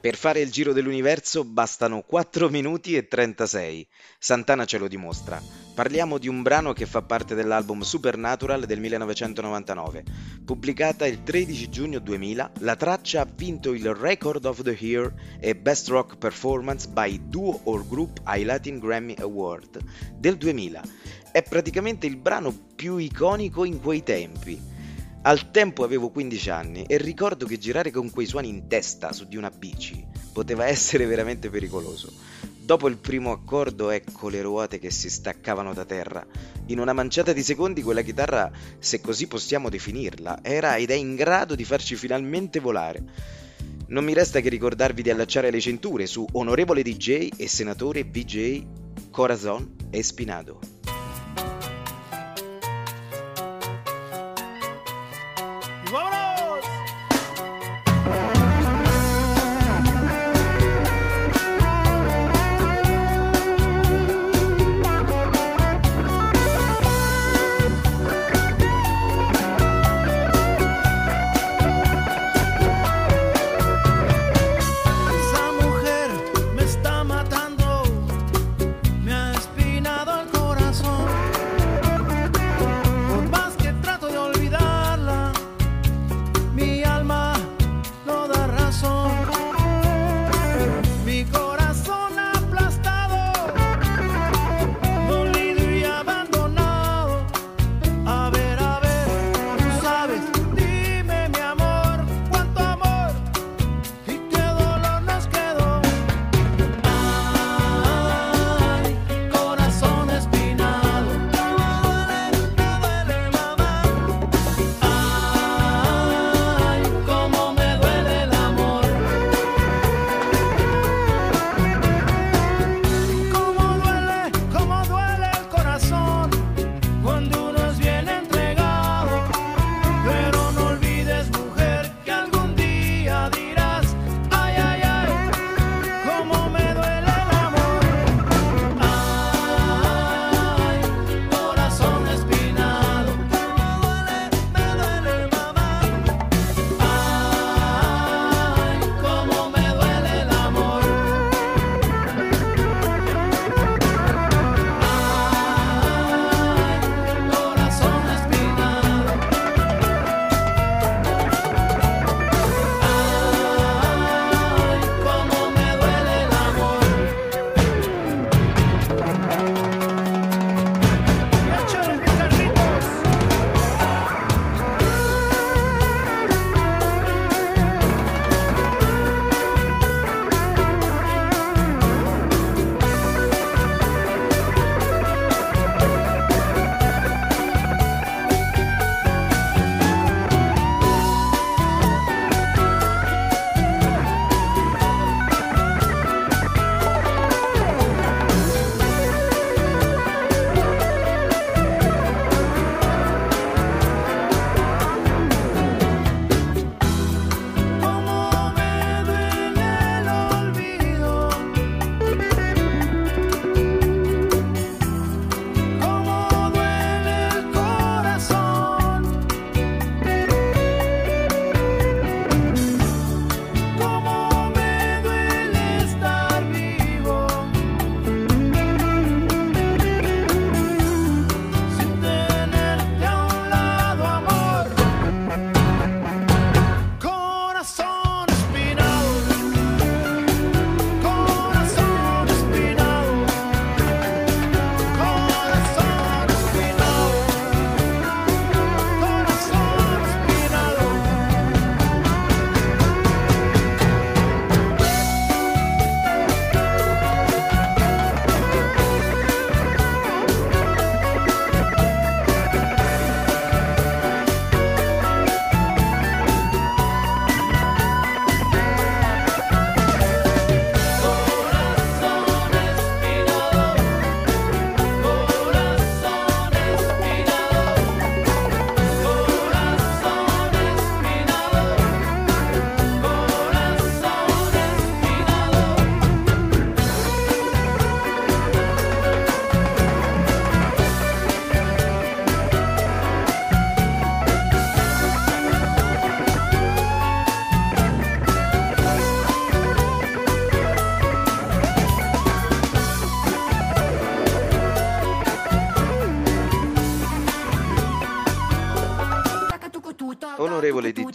Per fare il giro dell'universo bastano 4 minuti e 36. Santana ce lo dimostra. Parliamo di un brano che fa parte dell'album Supernatural del 1999. Pubblicata il 13 giugno 2000, la traccia ha vinto il Record of the Year e Best Rock Performance by Duo or Group ai Latin Grammy Award del 2000. È praticamente il brano più iconico in quei tempi. Al tempo avevo 15 anni e ricordo che girare con quei suoni in testa su di una bici poteva essere veramente pericoloso. Dopo il primo accordo ecco le ruote che si staccavano da terra. In una manciata di secondi quella chitarra, se così possiamo definirla, era ed è in grado di farci finalmente volare. Non mi resta che ricordarvi di allacciare le cinture su onorevole DJ e senatore VJ Corazon Espinado.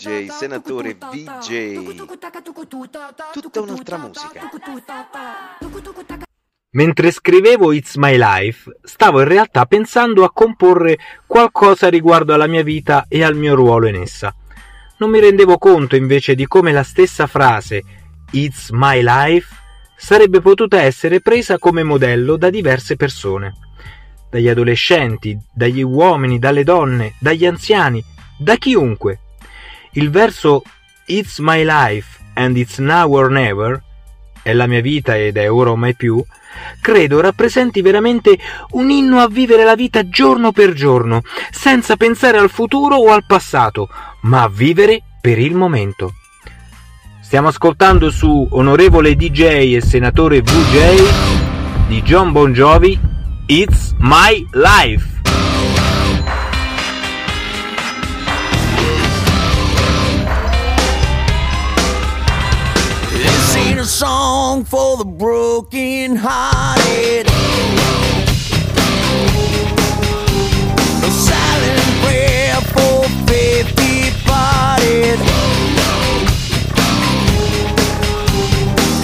DJ, senatore VJ. Tutta un'altra musica. Mentre scrivevo It's My Life, stavo in realtà pensando a comporre qualcosa riguardo alla mia vita e al mio ruolo in essa. Non mi rendevo conto invece di come la stessa frase It's My Life sarebbe potuta essere presa come modello da diverse persone. Dagli adolescenti, dagli uomini, dalle donne, dagli anziani, da chiunque. Il verso It's My Life and It's Now or Never è la mia vita ed è ora o mai più, credo rappresenti veramente un inno a vivere la vita giorno per giorno, senza pensare al futuro o al passato, ma a vivere per il momento. Stiamo ascoltando su Onorevole DJ e Senatore VJ di John Bon Jovi It's My Life. Song for the broken hearted. A silent prayer for faith departed.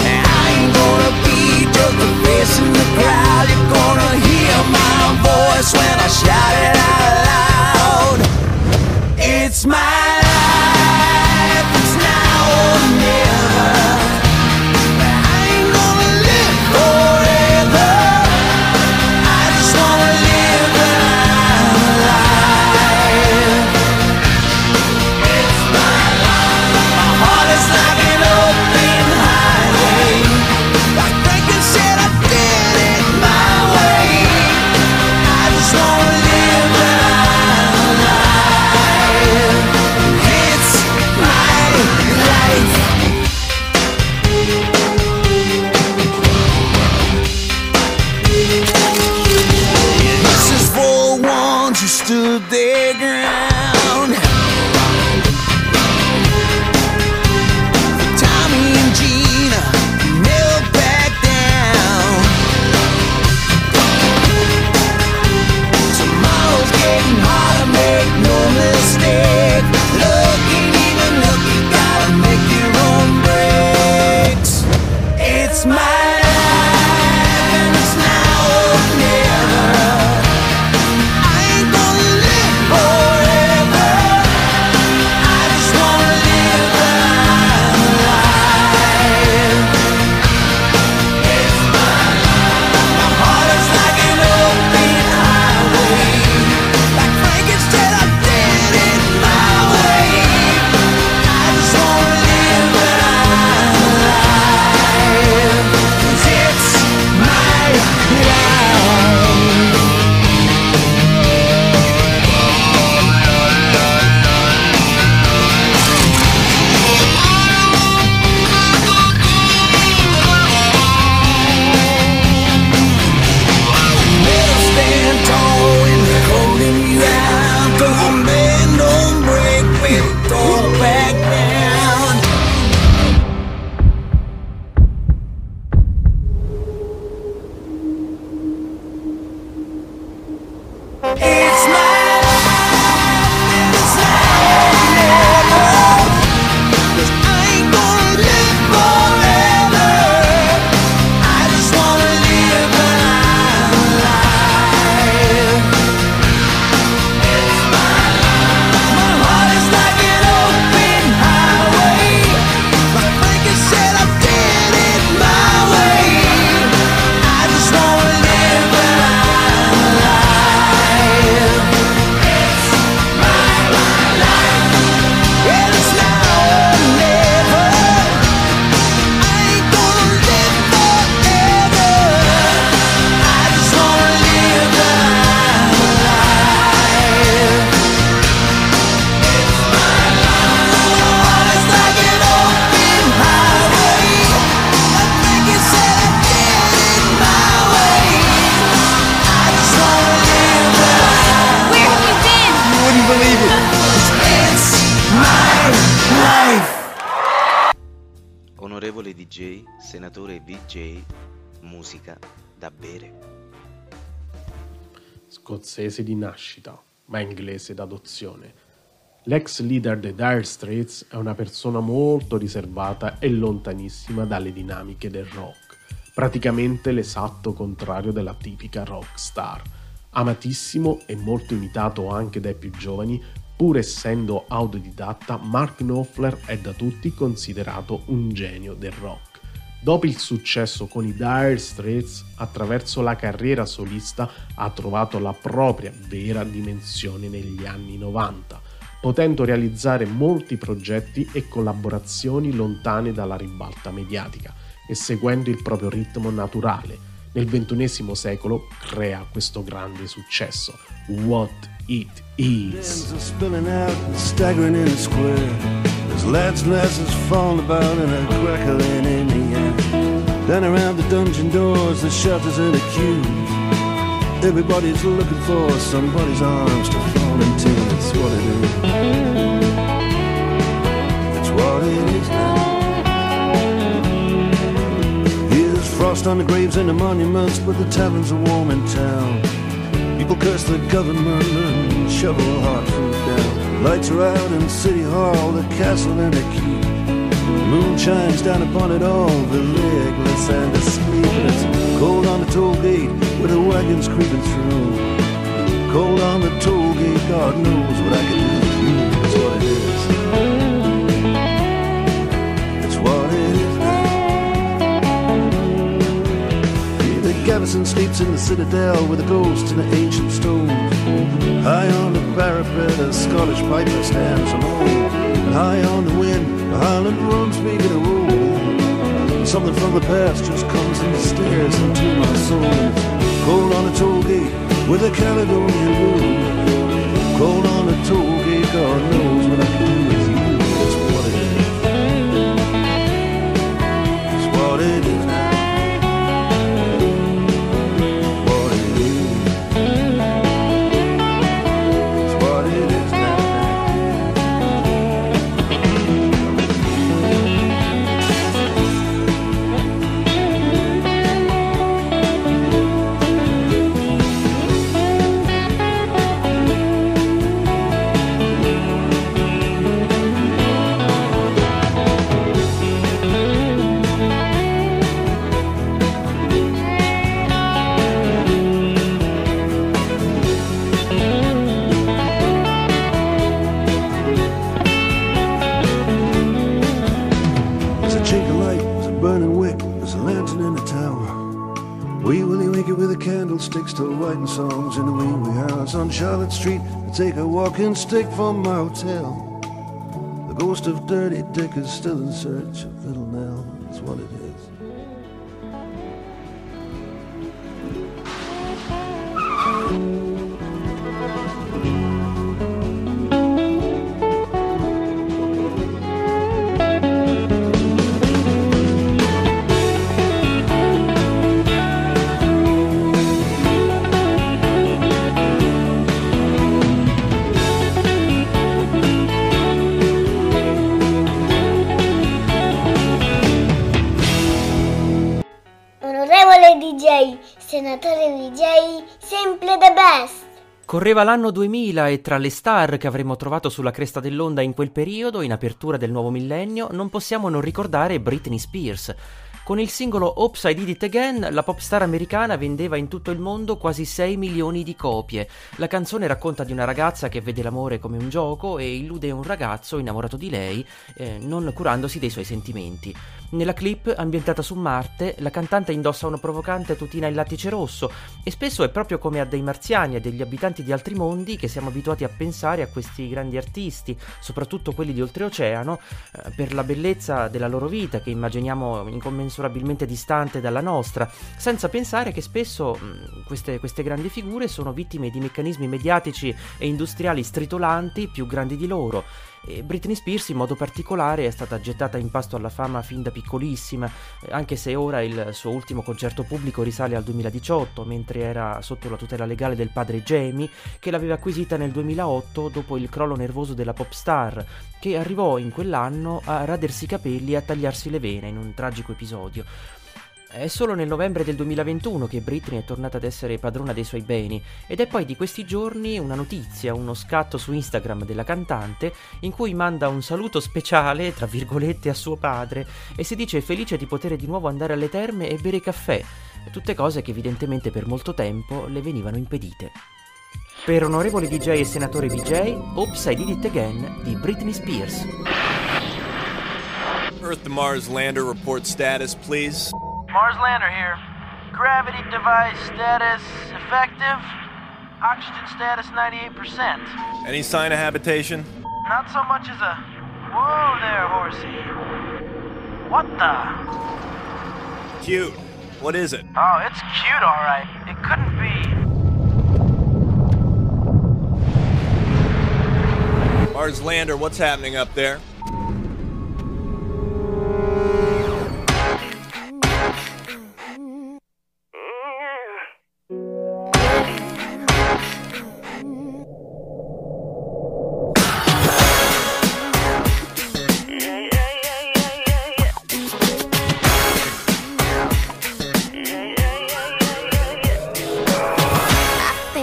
I ain't gonna be just a face in the crowd. You're gonna hear my voice when I shout it out loud. It's my scozzese di nascita, ma inglese d'adozione. L'ex leader dei Dire Straits è una persona molto riservata e lontanissima dalle dinamiche del rock, praticamente l'esatto contrario della tipica rock star. Amatissimo e molto imitato anche dai più giovani, pur essendo autodidatta, Mark Knopfler è da tutti considerato un genio del rock. Dopo il successo con i Dire Straits, attraverso la carriera solista ha trovato la propria vera dimensione negli anni 90, potendo realizzare molti progetti e collaborazioni lontane dalla ribalta mediatica e seguendo il proprio ritmo naturale. Nel XXI secolo crea questo grande successo, What Hands are spilling out and staggering in the square. There's lads and falling about and a crackling in the air. Down around the dungeon doors, the shelters and the queues. Everybody's looking for somebody's arms to fall into. That's what it is. That's what it is now. Here's frost on the graves and the monuments, but the taverns are warm in town. People curse the government and shovel hard food down. Lights are out in City Hall, the castle and the. The moon shines down upon it all, the legless and the sleepless. Cold on the toll gate where the wagons creeping through. Cold on the toll gate, God knows what I can do with you. That's what it is. Garrison sleeps in the citadel with the ghosts in the ancient stones. High on the parapet, a Scottish piper stands alone. High on the wind, the Highland drums begin to roll. Something from the past just comes and stares into my soul. Cold on the toll gate with a Caledonian moon. Cold on the toll gate, God knows when I walking stick from my hotel. The ghost of Dirty Dick is still in search of Little Nell. That's what it is. DJ, senatore DJ, sempre the best. Correva l'anno 2000 e tra le star che avremmo trovato sulla cresta dell'onda in quel periodo, in apertura del nuovo millennio, non possiamo non ricordare Britney Spears. Con il singolo Oops I Did It Again, la pop star americana vendeva in tutto il mondo quasi 6 milioni di copie. La canzone racconta di una ragazza che vede l'amore come un gioco e illude un ragazzo innamorato di lei, eh, non curandosi dei suoi sentimenti. Nella clip, ambientata su Marte, la cantante indossa una provocante tutina in lattice rosso e spesso è proprio come a dei marziani e degli abitanti di altri mondi che siamo abituati a pensare a questi grandi artisti, soprattutto quelli di oltreoceano, eh, per la bellezza della loro vita che immaginiamo incommensurabilmente distante dalla nostra, senza pensare che spesso mh, queste, queste grandi figure sono vittime di meccanismi mediatici e industriali stritolanti più grandi di loro. Britney Spears in modo particolare è stata gettata in pasto alla fama fin da piccolissima, eh, anche se ora il suo ultimo concerto pubblico risale al 2018, mentre era sotto la tutela legale del padre Jamie, che l'aveva acquisita nel 2008 dopo il crollo nervoso della pop star, che arrivò in quell'anno a radersi i capelli e a tagliarsi le vene in un tragico episodio. È solo nel novembre del 2021 che Britney è tornata ad essere padrona dei suoi beni ed è poi di questi giorni una notizia, uno scatto su Instagram della cantante in cui manda un saluto speciale, tra virgolette, a suo padre e si dice felice di poter di nuovo andare alle terme e bere caffè, tutte cose che evidentemente per molto tempo le venivano impedite. Per onorevole DJ e senatore VJ, Oops I Did It Again di Britney Spears. Earth to Mars lander report status, please. Mars lander here. Gravity device status effective. Oxygen status 98%. Any sign of habitation? Not so much as a. Whoa there, horsey. What the? Cute. What is it? Oh, it's cute, alright. It couldn't be. Mars lander, what's happening up there?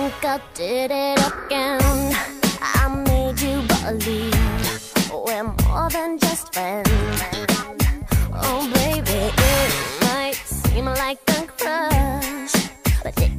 Think I did it again. I made you believe we're more than just friends. Oh, baby, it might seem like a crush, but it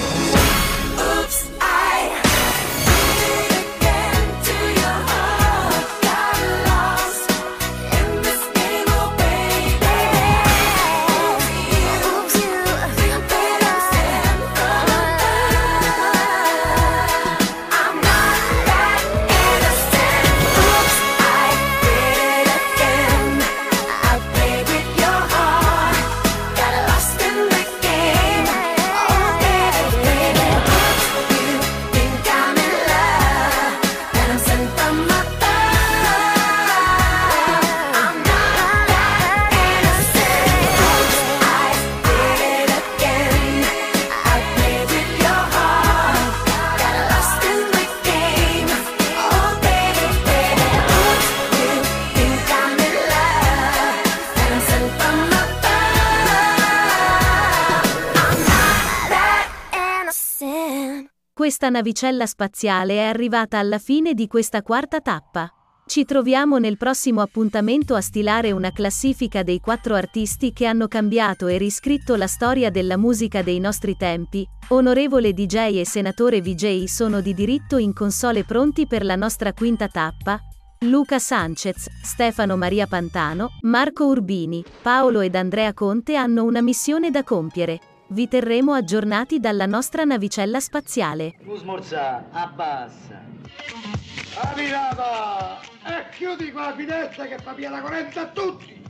Questa navicella spaziale è arrivata alla fine di questa quarta tappa. Ci troviamo nel prossimo appuntamento a stilare una classifica dei quattro artisti che hanno cambiato e riscritto la storia della musica dei nostri tempi. Onorevole DJ e senatore VJ sono di diritto in console pronti per la nostra quinta tappa. Luca Sanchez, Stefano Maria Pantano, Marco Urbini, Paolo ed Andrea Conte hanno una missione da compiere. Vi terremo aggiornati dalla nostra navicella spaziale. Smorza, abbassa. Amirava! E chiudi qua la finestra che fa via la corrente a tutti!